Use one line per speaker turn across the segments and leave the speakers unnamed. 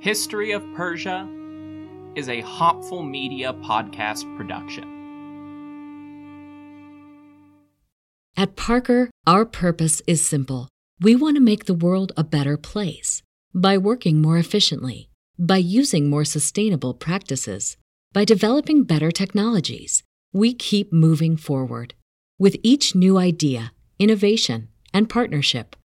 History of Persia is a Hopful Media podcast production.
At Parker, our purpose is simple. We want to make the world a better place by working more efficiently, by using more sustainable practices, by developing better technologies. We keep moving forward. With each new idea, innovation, and partnership,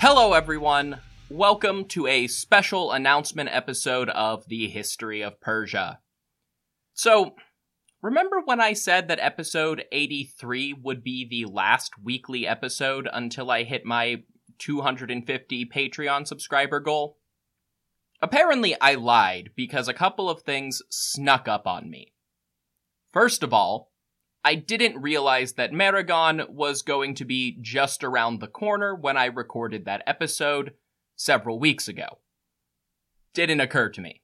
Hello, everyone. Welcome to a special announcement episode of the History of Persia. So, remember when I said that episode 83 would be the last weekly episode until I hit my 250 Patreon subscriber goal? Apparently, I lied because a couple of things snuck up on me. First of all, I didn't realize that Mehregan was going to be just around the corner when I recorded that episode several weeks ago. Didn't occur to me.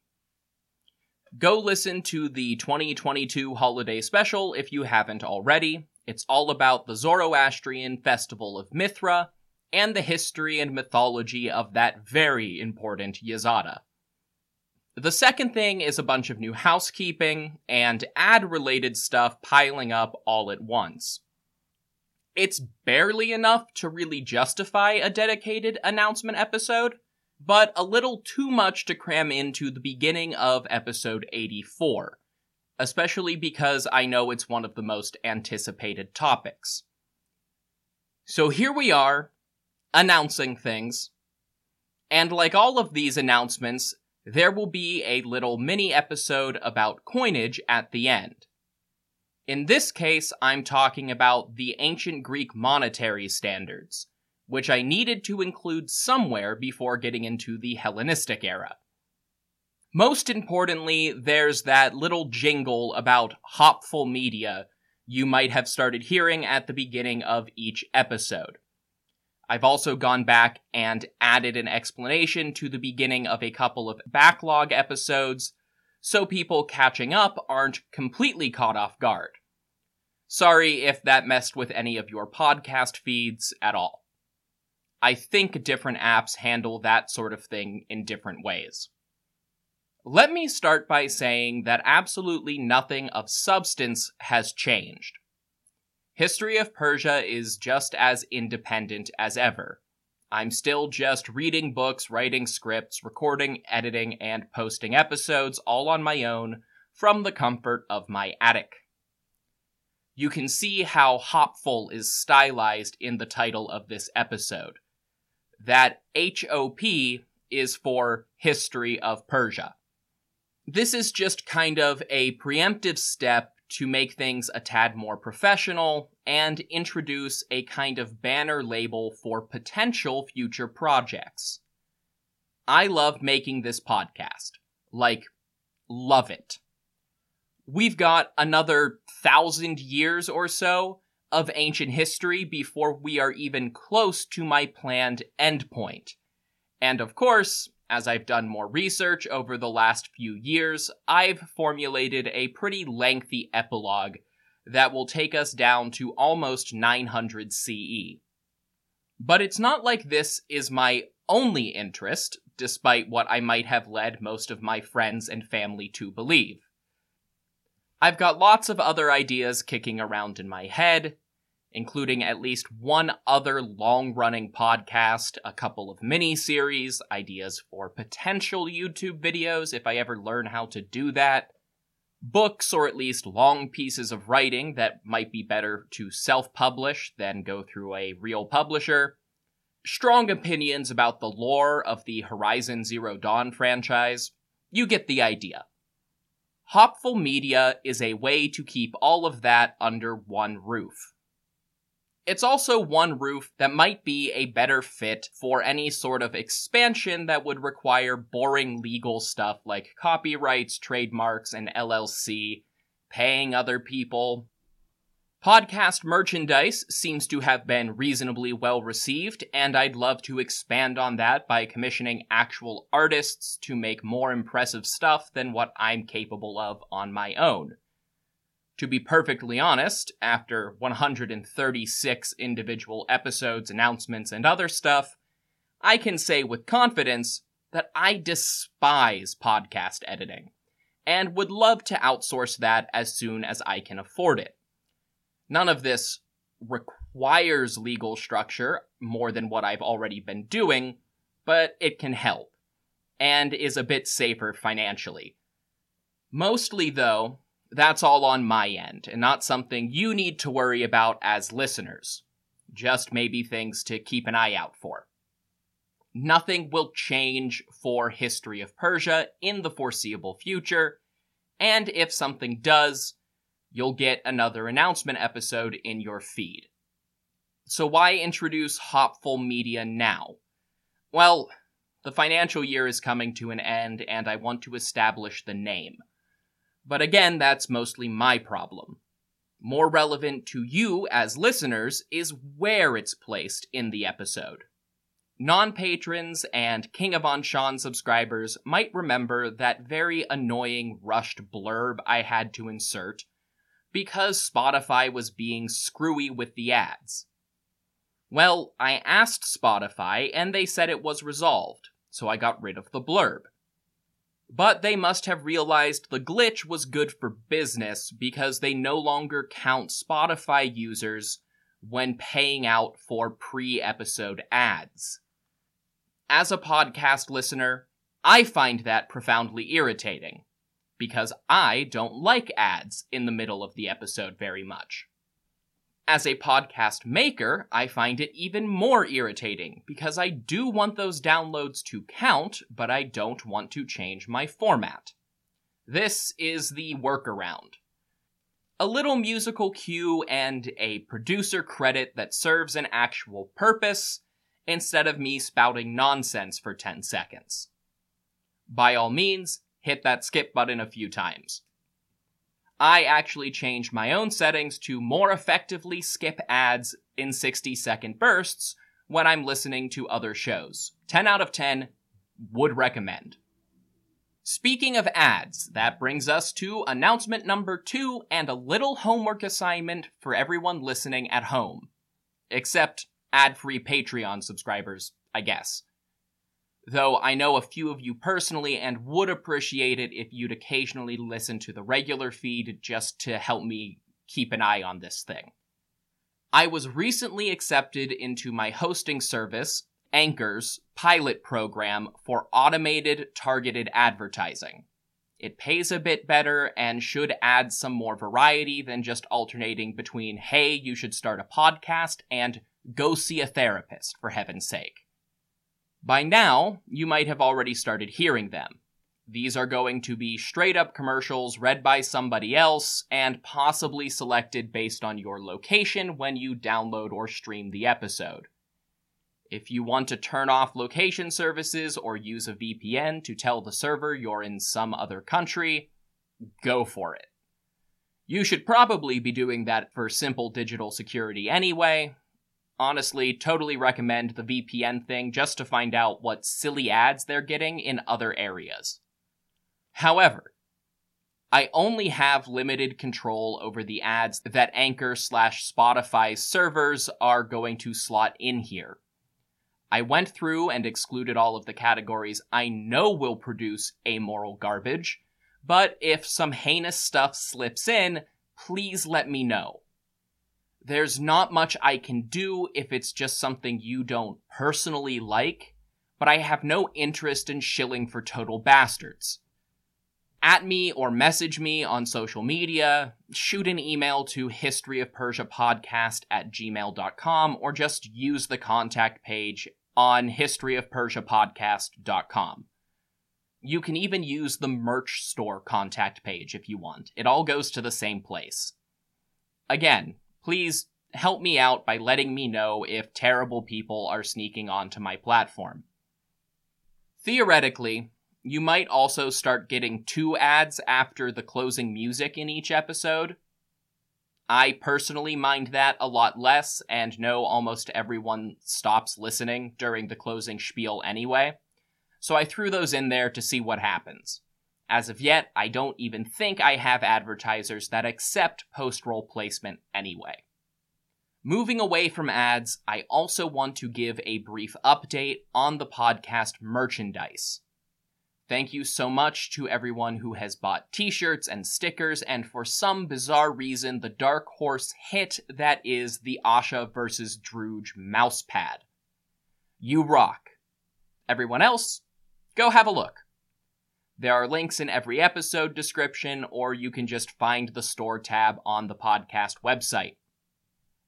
Go listen to the 2022 holiday special if you haven't already. It's all about the Zoroastrian festival of Mithra and the history and mythology of that very important Yazata. The second thing is a bunch of new housekeeping and ad related stuff piling up all at once. It's barely enough to really justify a dedicated announcement episode, but a little too much to cram into the beginning of episode 84, especially because I know it's one of the most anticipated topics. So here we are, announcing things, and like all of these announcements, there will be a little mini episode about coinage at the end. In this case, I'm talking about the ancient Greek monetary standards, which I needed to include somewhere before getting into the Hellenistic era. Most importantly, there's that little jingle about hopful media you might have started hearing at the beginning of each episode. I've also gone back and added an explanation to the beginning of a couple of backlog episodes, so people catching up aren't completely caught off guard. Sorry if that messed with any of your podcast feeds at all. I think different apps handle that sort of thing in different ways. Let me start by saying that absolutely nothing of substance has changed. History of Persia is just as independent as ever. I'm still just reading books, writing scripts, recording, editing, and posting episodes all on my own from the comfort of my attic. You can see how hopful is stylized in the title of this episode. That HOP is for History of Persia. This is just kind of a preemptive step to make things a tad more professional and introduce a kind of banner label for potential future projects. I love making this podcast. Like, love it. We've got another thousand years or so of ancient history before we are even close to my planned endpoint. And of course, as I've done more research over the last few years, I've formulated a pretty lengthy epilogue that will take us down to almost 900 CE. But it's not like this is my only interest, despite what I might have led most of my friends and family to believe. I've got lots of other ideas kicking around in my head, including at least one other long running podcast, a couple of mini series, ideas for potential YouTube videos if I ever learn how to do that, books or at least long pieces of writing that might be better to self publish than go through a real publisher, strong opinions about the lore of the Horizon Zero Dawn franchise. You get the idea. Hopful Media is a way to keep all of that under one roof. It's also one roof that might be a better fit for any sort of expansion that would require boring legal stuff like copyrights, trademarks, and LLC, paying other people. Podcast merchandise seems to have been reasonably well received, and I'd love to expand on that by commissioning actual artists to make more impressive stuff than what I'm capable of on my own. To be perfectly honest, after 136 individual episodes, announcements, and other stuff, I can say with confidence that I despise podcast editing, and would love to outsource that as soon as I can afford it. None of this requires legal structure more than what I've already been doing, but it can help, and is a bit safer financially. Mostly, though, that's all on my end, and not something you need to worry about as listeners. Just maybe things to keep an eye out for. Nothing will change for History of Persia in the foreseeable future, and if something does, you'll get another announcement episode in your feed. So why introduce Hopful Media now? Well, the financial year is coming to an end, and I want to establish the name. But again, that's mostly my problem. More relevant to you as listeners is where it's placed in the episode. Non patrons and King of Anshan subscribers might remember that very annoying rushed blurb I had to insert because Spotify was being screwy with the ads. Well, I asked Spotify and they said it was resolved, so I got rid of the blurb. But they must have realized the glitch was good for business because they no longer count Spotify users when paying out for pre episode ads. As a podcast listener, I find that profoundly irritating because I don't like ads in the middle of the episode very much. As a podcast maker, I find it even more irritating because I do want those downloads to count, but I don't want to change my format. This is the workaround. A little musical cue and a producer credit that serves an actual purpose instead of me spouting nonsense for 10 seconds. By all means, hit that skip button a few times. I actually changed my own settings to more effectively skip ads in 60 second bursts when I'm listening to other shows. 10 out of 10 would recommend. Speaking of ads, that brings us to announcement number two and a little homework assignment for everyone listening at home. Except ad free Patreon subscribers, I guess though I know a few of you personally and would appreciate it if you'd occasionally listen to the regular feed just to help me keep an eye on this thing. I was recently accepted into my hosting service, Anchor's pilot program for automated targeted advertising. It pays a bit better and should add some more variety than just alternating between, hey, you should start a podcast and go see a therapist, for heaven's sake. By now, you might have already started hearing them. These are going to be straight up commercials read by somebody else and possibly selected based on your location when you download or stream the episode. If you want to turn off location services or use a VPN to tell the server you're in some other country, go for it. You should probably be doing that for simple digital security anyway, honestly, totally recommend the VPN thing just to find out what silly ads they're getting in other areas. However, I only have limited control over the ads that Anchor slash Spotify servers are going to slot in here. I went through and excluded all of the categories I know will produce amoral garbage, but if some heinous stuff slips in, please let me know. There's not much I can do if it's just something you don't personally like, but I have no interest in shilling for total bastards at me or message me on social media, shoot an email to historyofpersiapodcast at gmail.com, or just use the contact page on historyofpersiapodcast.com. You can even use the merch store contact page if you want. It all goes to the same place. Again, please help me out by letting me know if terrible people are sneaking onto my platform. Theoretically, you might also start getting two ads after the closing music in each episode. I personally mind that a lot less and know almost everyone stops listening during the closing spiel anyway, so I threw those in there to see what happens. As of yet, I don't even think I have advertisers that accept post roll placement anyway. Moving away from ads, I also want to give a brief update on the podcast merchandise. Thank you so much to everyone who has bought t shirts and stickers, and for some bizarre reason, the Dark Horse hit that is the Asha vs. Druj mousepad. You rock. Everyone else, go have a look. There are links in every episode description, or you can just find the store tab on the podcast website.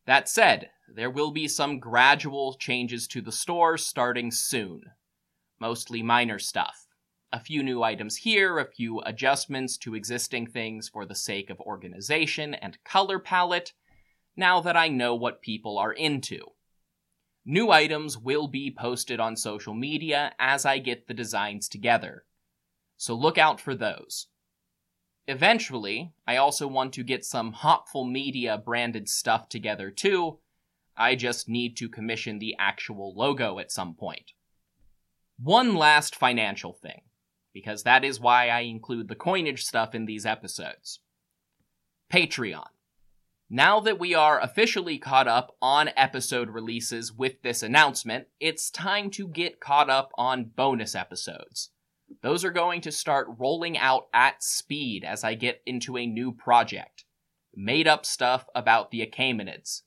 That said, there will be some gradual changes to the store starting soon. Mostly minor stuff a few new items here, a few adjustments to existing things for the sake of organization and color palette, now that I know what people are into. New items will be posted on social media as I get the designs together, so look out for those. Eventually, I also want to get some Hopful Media branded stuff together too. I just need to commission the actual logo at some point. One last financial thing because that is why I include the coinage stuff in these episodes. Patreon. Now that we are officially caught up on episode releases with this announcement, it's time to get caught up on bonus episodes. Those are going to start rolling out at speed as I get into a new project. Made up stuff about the Achaemenids.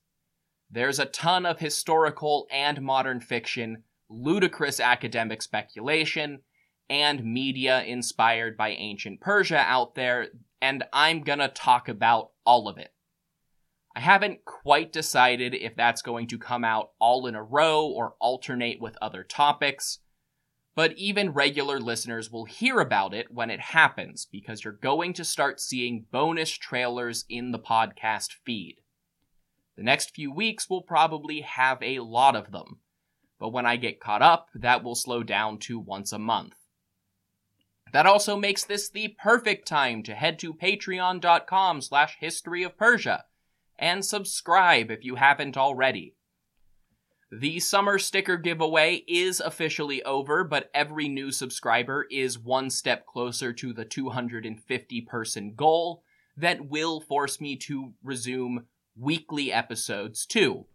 There's a ton of historical and modern fiction, ludicrous academic speculation, and media inspired by ancient Persia out there, and I'm gonna talk about all of it. I haven't quite decided if that's going to come out all in a row or alternate with other topics, but even regular listeners will hear about it when it happens because you're going to start seeing bonus trailers in the podcast feed. The next few weeks will probably have a lot of them, but when I get caught up, that will slow down to once a month. That also makes this the perfect time to head to patreon.com slash history of Persia and subscribe if you haven't already. The summer sticker giveaway is officially over, but every new subscriber is one step closer to the 250 person goal that will force me to resume weekly episodes too.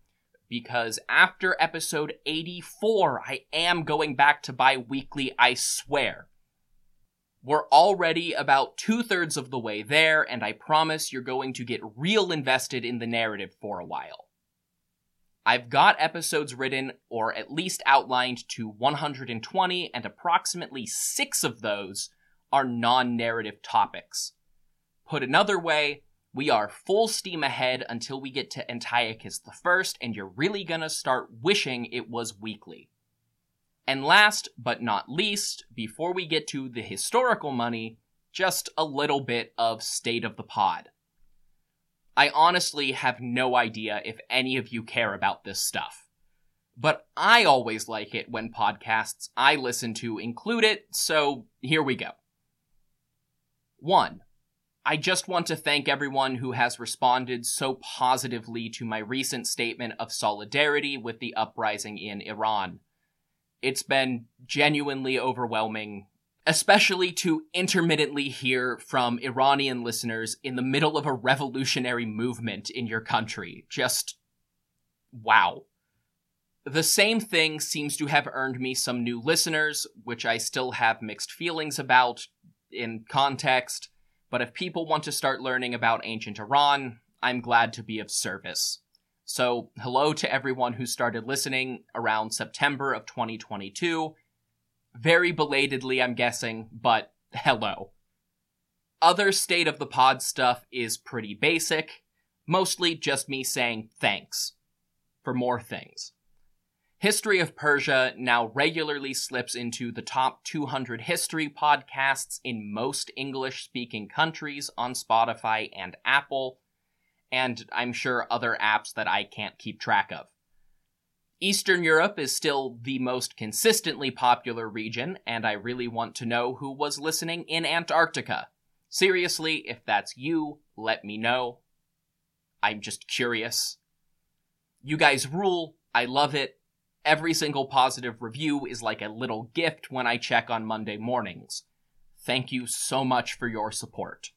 Because after episode 84, I am going back to bi weekly, I swear. We're already about two thirds of the way there, and I promise you're going to get real invested in the narrative for a while. I've got episodes written, or at least outlined, to 120, and approximately six of those are non narrative topics. Put another way, we are full steam ahead until we get to Antiochus I, and you're really gonna start wishing it was weekly. And last but not least, before we get to the historical money, just a little bit of state of the pod. I honestly have no idea if any of you care about this stuff. But I always like it when podcasts I listen to include it, so here we go. 1. I just want to thank everyone who has responded so positively to my recent statement of solidarity with the uprising in Iran. It's been genuinely overwhelming, especially to intermittently hear from Iranian listeners in the middle of a revolutionary movement in your country. Just wow. The same thing seems to have earned me some new listeners, which I still have mixed feelings about in context but if people want to start learning about ancient Iran, I'm glad to be of service. So, hello to everyone who started listening around September of 2022. Very belatedly, I'm guessing, but hello. Other state of the pod stuff is pretty basic, mostly just me saying thanks for more things. History of Persia now regularly slips into the top 200 history podcasts in most English speaking countries on Spotify and Apple, and I'm sure other apps that I can't keep track of. Eastern Europe is still the most consistently popular region, and I really want to know who was listening in Antarctica. Seriously, if that's you, let me know. I'm just curious. You guys rule. I love it. Every single positive review is like a little gift when I check on Monday mornings. Thank you so much for your support.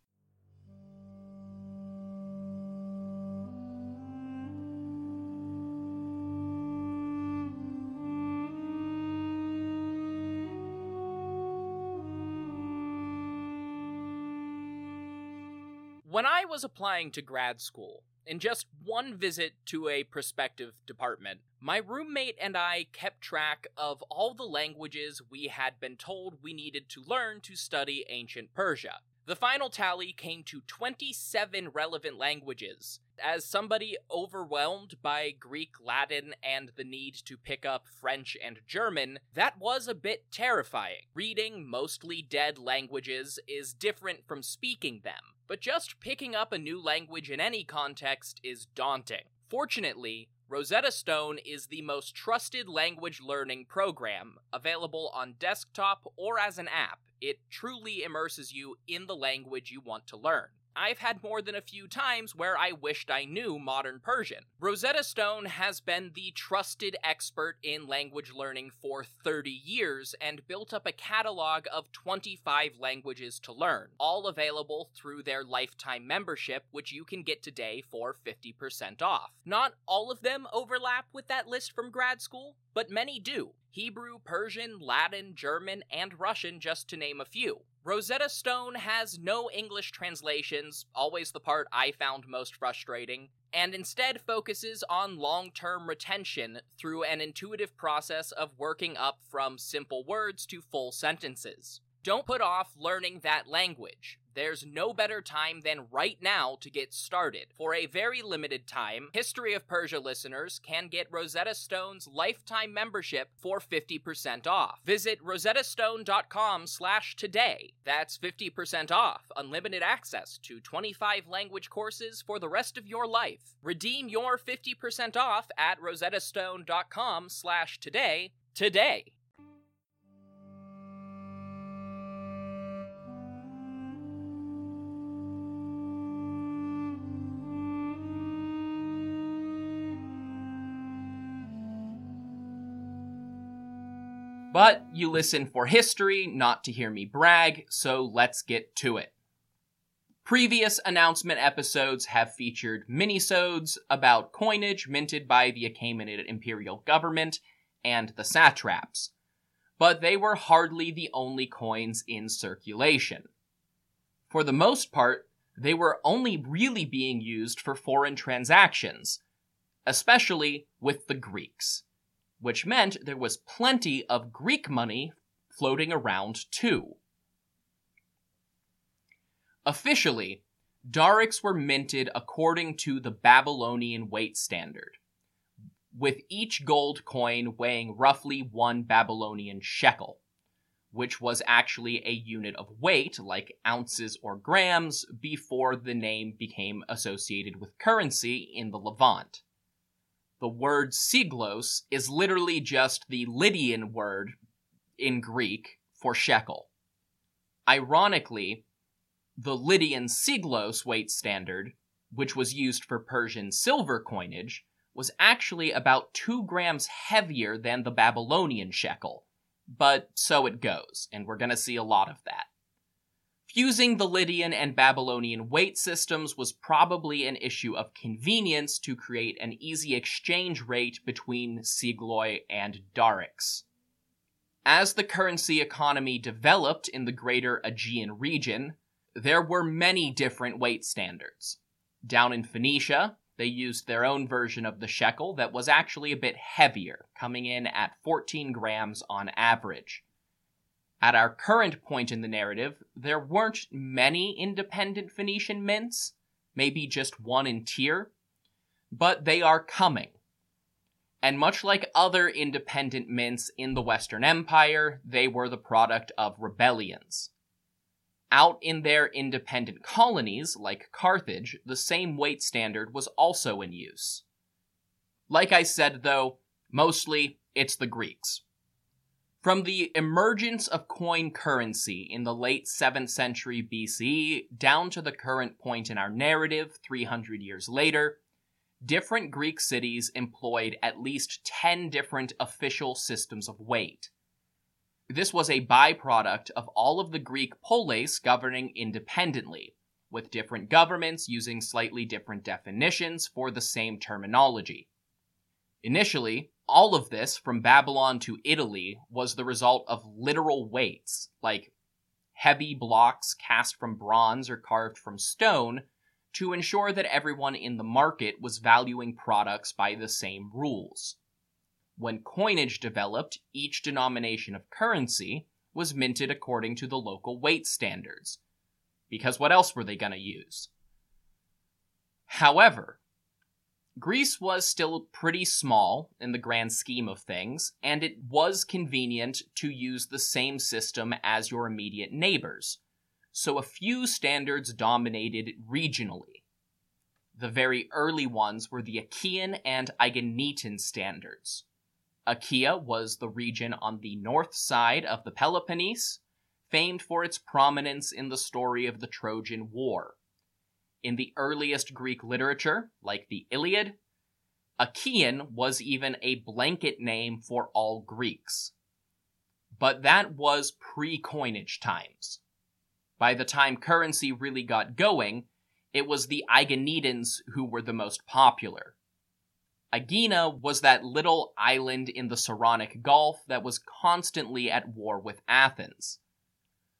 When I was applying to grad school, in just one visit to a prospective department, my roommate and I kept track of all the languages we had been told we needed to learn to study ancient Persia. The final tally came to 27 relevant languages. As somebody overwhelmed by Greek, Latin, and the need to pick up French and German, that was a bit terrifying. Reading mostly dead languages is different from speaking them, but just picking up a new language in any context is daunting. Fortunately, Rosetta Stone is the most trusted language learning program, available on desktop or as an app. It truly immerses you in the language you want to learn. I've had more than a few times where I wished I knew modern Persian. Rosetta Stone has been the trusted expert in language learning for 30 years and built up a catalog of 25 languages to learn, all available through their lifetime membership, which you can get today for 50% off. Not all of them overlap with that list from grad school, but many do. Hebrew, Persian, Latin, German, and Russian, just to name a few. Rosetta Stone has no English translations, always the part I found most frustrating, and instead focuses on long term retention through an intuitive process of working up from simple words to full sentences. Don't put off learning that language. There's no better time than right now to get started. For a very limited time, History of Persia listeners can get Rosetta Stone's lifetime membership for 50% off. Visit rosettastone.com slash today. That's 50% off, unlimited access to 25 language courses for the rest of your life. Redeem your 50% off at rosettastone.com slash today today. But you listen for history, not to hear me brag, so let's get to it. Previous announcement episodes have featured minisodes about coinage minted by the Achaemenid imperial government and the satraps, but they were hardly the only coins in circulation. For the most part, they were only really being used for foreign transactions, especially with the Greeks which meant there was plenty of Greek money floating around too. Officially, darics were minted according to the Babylonian weight standard, with each gold coin weighing roughly one Babylonian shekel, which was actually a unit of weight like ounces or grams before the name became associated with currency in the Levant. The word siglos is literally just the Lydian word in Greek for shekel. Ironically, The Lydian siglos weight standard, which was used for Persian silver coinage, was actually about 2 grams heavier than the Babylonian shekel. But so it goes, and we're going to see a lot of that. Fusing the Lydian and Babylonian weight systems was probably an issue of convenience to create an easy exchange rate between sigloi and darics. As the currency economy developed in the greater Aegean region, there were many different weight standards. Down in Phoenicia, they used their own version of the shekel that was actually a bit heavier, coming in at 14 grams on average. At our current point in the narrative, there weren't many independent Phoenician mints, maybe just one in Tyre, but they are coming. And much like other independent mints in the Western Empire, they were the product of rebellions. Out in their independent colonies, like Carthage, the same weight standard was also in use. Like I said, though, mostly it's the Greeks. From the emergence of coin currency in the late 7th century BCE down to the current point in our narrative, 300 years later, different Greek cities employed at least 10 different official systems of weight. This was a byproduct of all of the Greek polis governing independently, with different governments using slightly different definitions for the same terminology. Initially, all of this, from Babylon to Italy, was the result of literal weights, like heavy blocks cast from bronze or carved from stone, to ensure that everyone in the market was valuing products by the same rules. When coinage developed, each denomination of currency was minted according to the local weight standards. Because what else were they going to use? However, Greece was still pretty small in the grand scheme of things, and it was convenient to use the same system as your immediate neighbors, so a few standards dominated regionally. The very early ones were the Achaean and Aeginetan standards. Achaea was the region on the north side of the Peloponnese, famed for its prominence in the story of the Trojan War. In the earliest Greek literature, like the Iliad, Achaean was even a blanket name for all Greeks. But that was pre coinage times. By the time currency really got going, it was the Aeginetans who were the most popular. Aegina was that little island in the Saronic Gulf that was constantly at war with Athens.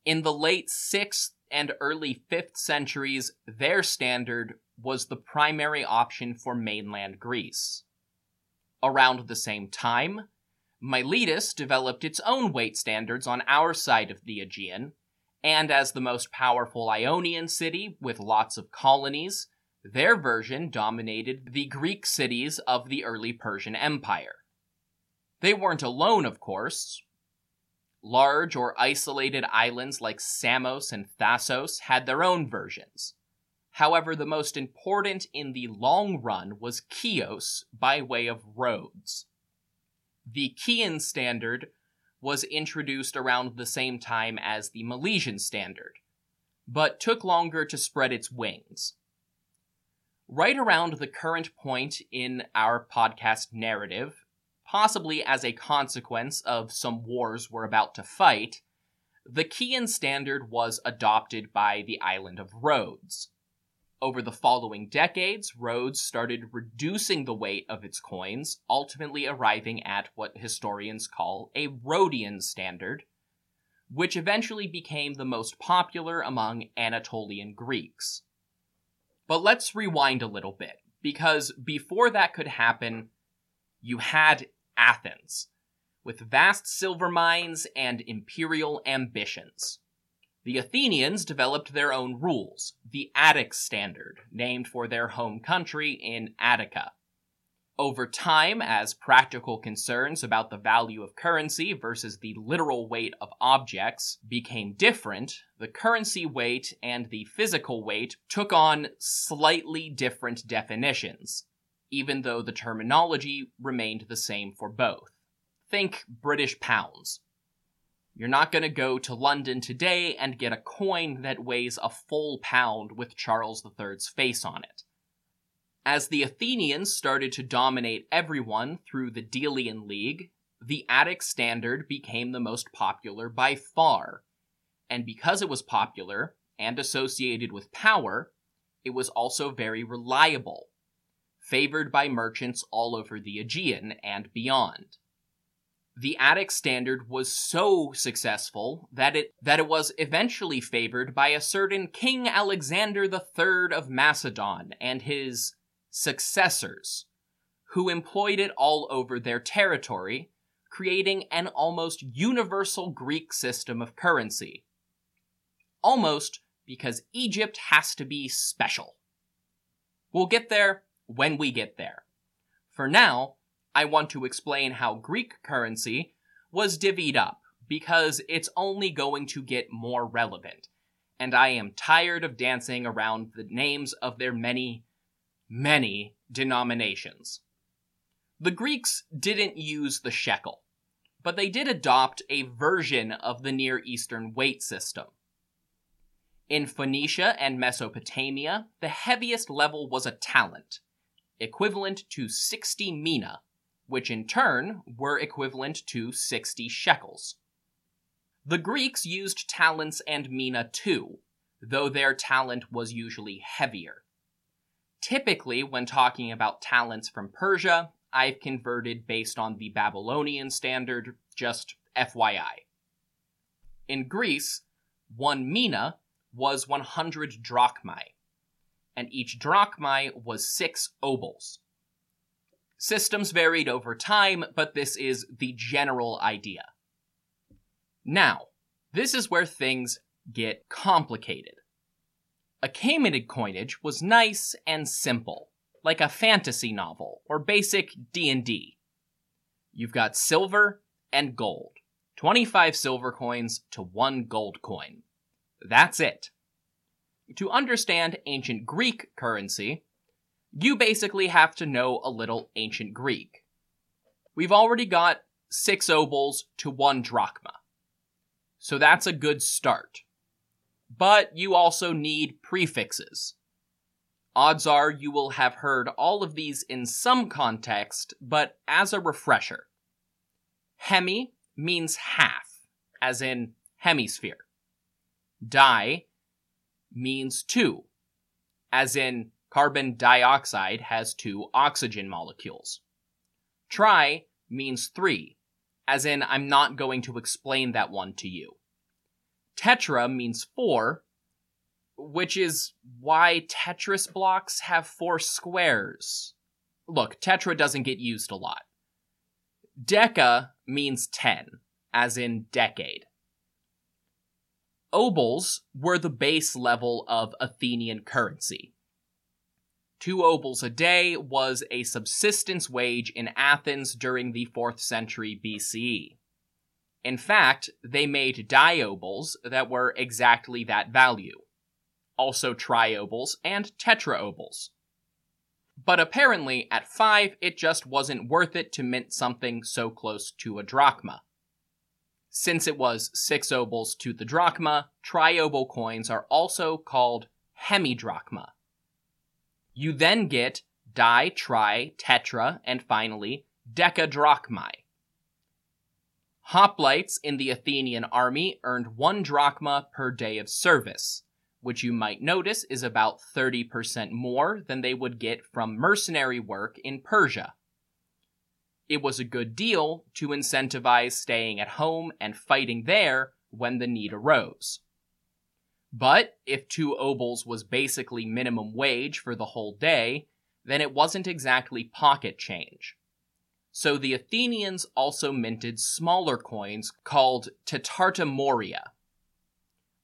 In the late 6th and early 5th centuries, their standard was the primary option for mainland Greece. Around the same time, Miletus developed its own weight standards on our side of the Aegean, and as the most powerful Ionian city with lots of colonies, their version dominated the Greek cities of the early Persian Empire. They weren't alone, of course. Large or isolated islands like Samos and Thasos had their own versions. However, the most important in the long run was Chios by way of Rhodes. The Chian standard was introduced around the same time as the Milesian standard, but took longer to spread its wings. Right around the current point in our podcast narrative, possibly as a consequence of some wars we're about to fight, the Chian standard was adopted by the island of Rhodes. Over the following decades, Rhodes started reducing the weight of its coins, ultimately arriving at what historians call a Rhodian standard, which eventually became the most popular among Anatolian Greeks. But let's rewind a little bit, because before that could happen, you had Athens, with vast silver mines and imperial ambitions. The Athenians developed their own rules, the Attic Standard, named for their home country in Attica. Over time, as practical concerns about the value of currency versus the literal weight of objects became different, the currency weight and the physical weight took on slightly different definitions, even though the terminology remained the same for both. Think British pounds. You're not going to go to London today and get a coin that weighs a full pound with Charles III's face on it. As the Athenians started to dominate everyone through the Delian League, the Attic Standard became the most popular by far. And because it was popular and associated with power, it was also very reliable, favored by merchants all over the Aegean and beyond the Attic standard was so successful that it that it was eventually favored by a certain King Alexander III of Macedon and his successors, who employed it all over their territory, creating an almost universal Greek system of currency. Almost because Egypt has to be special. We'll get there when we get there. For now, I want to explain how Greek currency was divvied up, because it's only going to get more relevant. And I am tired of dancing around the names of their many, many denominations. The Greeks didn't use the shekel, but they did adopt a version of the Near Eastern weight system. In Phoenicia and Mesopotamia, the heaviest level was a talent, equivalent to 60 mina, which in turn were equivalent to 60 shekels. The Greeks used talents and mina too, though their talent was usually heavier. Typically, when talking about talents from Persia, I've converted based on the Babylonian standard, just FYI. In Greece, one mina was 100 drachmae, and each drachmae was six obols. Systems varied over time, but this is the general idea. Now, this is where things get complicated. A Achaemenid coinage was nice and simple, like a fantasy novel or basic D&D. You've got silver and gold. 25 silver coins to 1 gold coin. That's it. To understand ancient Greek currency, you basically have to know a little ancient Greek. We've already got six obols to one drachma. So that's a good start. But you also need prefixes. Odds are you will have heard all of these in some context, but as a refresher. Hemi means half, as in hemisphere. Di means two, as in Carbon dioxide has two oxygen molecules. Tri means three, as in I'm not going to explain that one to you. Tetra means four, which is why Tetris blocks have four squares. Look, Tetra doesn't get used a lot. Deca means 10, as in decade. Obols were the base level of Athenian currency. Two obols a day was a subsistence wage in Athens during the 4th century BCE. In fact, they made diobols that were exactly that value. Also triobols and tetraobols. But apparently, at 5, it just wasn't worth it to mint something so close to a drachma. Since it was 6 obols to the drachma, triobol coins are also called hemidrachma you then get di, tri, tetra, and finally decadrachmae. Hoplites in the Athenian army earned one drachma per day of service, which you might notice is about 30% more than they would get from mercenary work in Persia. It was a good deal to incentivize staying at home and fighting there when the need arose. But if two obols was basically minimum wage for the whole day, then it wasn't exactly pocket change. So the Athenians also minted smaller coins called tetartamoria,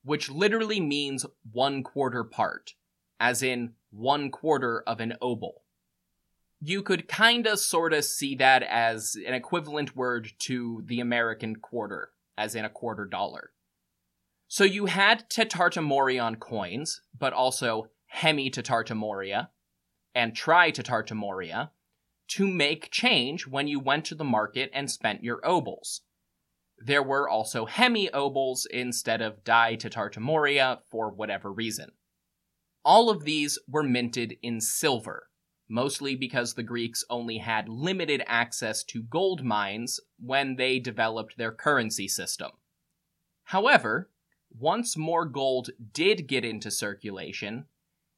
which literally means one quarter part, as in one quarter of an obol. You could kinda sorta see that as an equivalent word to the American quarter, as in a quarter dollar. So you had Tetartamorion coins, but also Hemi Tetartamoria and Tri Tetartamoria to make change when you went to the market and spent your obols. There were also hemi-obols instead of di-tetrartemoria for whatever reason. All of these were minted in silver, mostly because the Greeks only had limited access to gold mines when they developed their currency system. However, once more gold did get into circulation,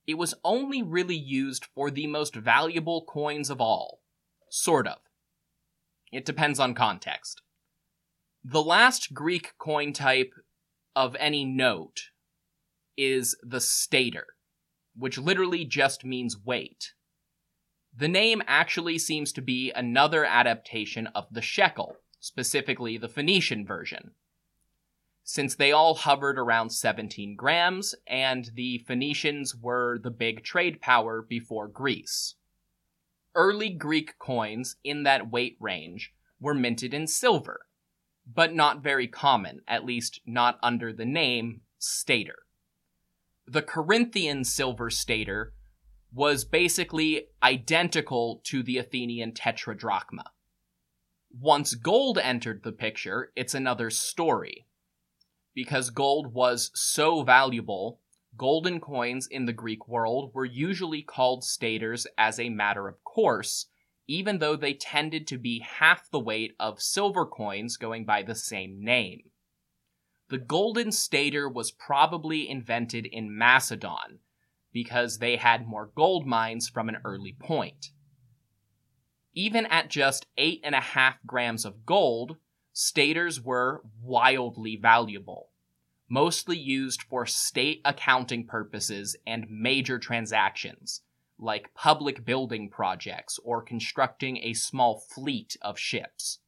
it was only really used for the most valuable coins of all. Sort of. It depends on context. The last Greek coin type of any note is the stater, which literally just means weight. The name actually seems to be another adaptation of the shekel, specifically the Phoenician version. Since they all hovered around 17 grams, and the Phoenicians were the big trade power before Greece. Early Greek coins in that weight range were minted in silver, but not very common, at least not under the name stater. The Corinthian silver stater was basically identical to the Athenian tetradrachma. Once gold entered the picture, it's another story. Because gold was so valuable, golden coins in the Greek world were usually called staters as a matter of course, even though they tended to be half the weight of silver coins going by the same name. The golden stater was probably invented in Macedon, because they had more gold mines from an early point. Even at just 8.5 grams of gold, staters were wildly valuable, mostly used for state accounting purposes and major transactions, like public building projects or constructing a small fleet of ships.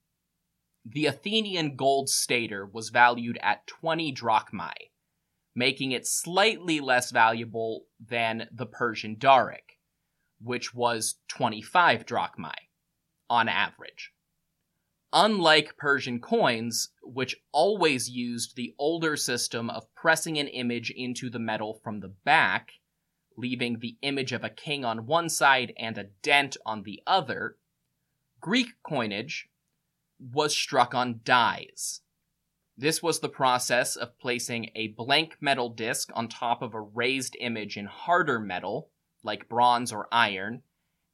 The Athenian gold stater was valued at 20 drachmae, making it slightly less valuable than the Persian daric, which was 25 drachmae on average. Unlike Persian coins, which always used the older system of pressing an image into the metal from the back, leaving the image of a king on one side and a dent on the other, Greek coinage was struck on dies, this was the process of placing a blank metal disc on top of a raised image in harder metal, like bronze or iron,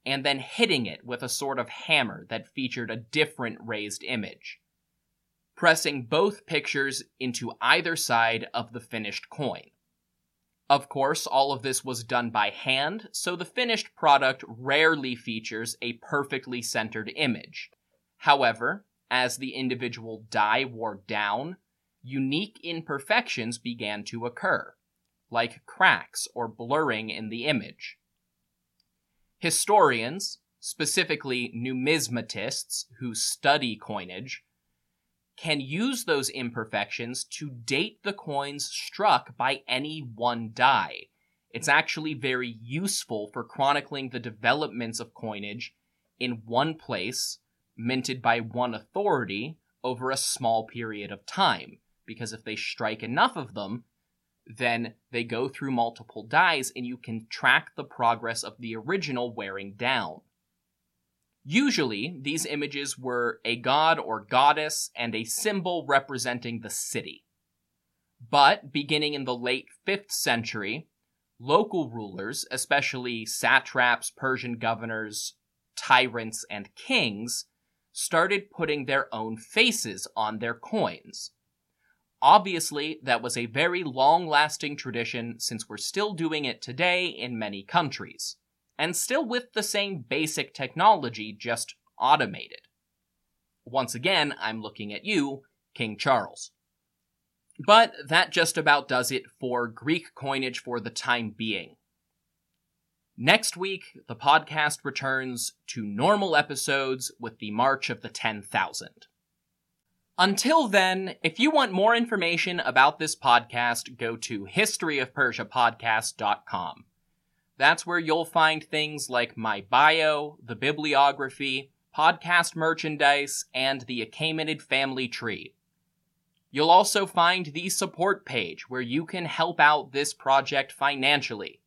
and then hitting it with a sort of hammer that featured a different raised image. Pressing both pictures into either side of the finished coin. Of course, all of this was done by hand, so the finished product rarely features a perfectly centered image. However, as the individual die wore down, unique imperfections began to occur, like cracks or blurring in the image. Historians, specifically numismatists who study coinage, can use those imperfections to date the coins struck by any one die. It's actually very useful for chronicling the developments of coinage in one place minted by one authority over a small period of time. Because if they strike enough of them, then they go through multiple dies and you can track the progress of the original wearing down. Usually, these images were a god or goddess and a symbol representing the city. But beginning in the late 5th century, local rulers, especially satraps, Persian governors, tyrants, and kings, started putting their own faces on their coins. Obviously, that was a very long lasting tradition since we're still doing it today in many countries, and still with the same basic technology, just automated. Once again, I'm looking at you, King Charles. But that just about does it for Greek coinage for the time being. Next week, the podcast returns to normal episodes with the March of the 10,000. Until then, if you want more information about this podcast, go to historyofpersiapodcast.com. That's where you'll find things like my bio, the bibliography, podcast merchandise, and the Achaemenid family tree. You'll also find the support page where you can help out this project financially.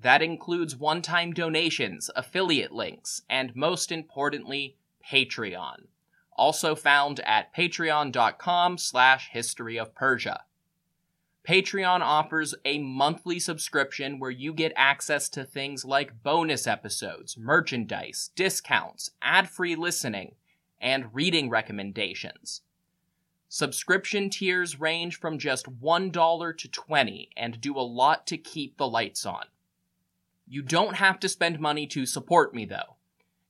That includes one time donations, affiliate links, and most importantly, Patreon. also found at patreon.com slash history of Persia. Patreon offers a monthly subscription where you get access to things like bonus episodes, merchandise, discounts, ad-free listening, and reading recommendations. Subscription tiers range from just $1 to 20 and do a lot to keep the lights on. You don't have to spend money to support me though.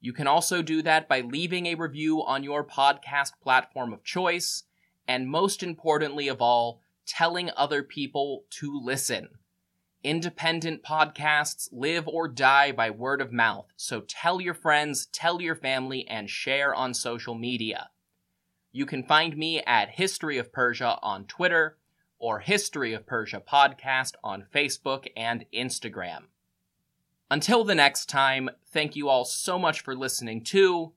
You can also do that by leaving a review on your podcast platform of choice, and most importantly of all, telling other people to listen. Independent podcasts live or die by word of mouth, so tell your friends, tell your family, and share on social media. You can find me at History of Persia on Twitter or History of Persia Podcast on Facebook and Instagram. Until the next time, thank you all so much for listening to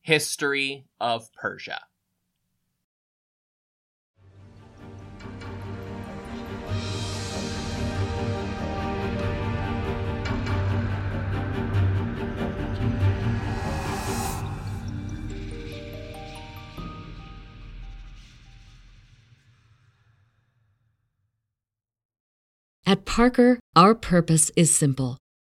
History of Persia.
At Parker, our purpose is simple.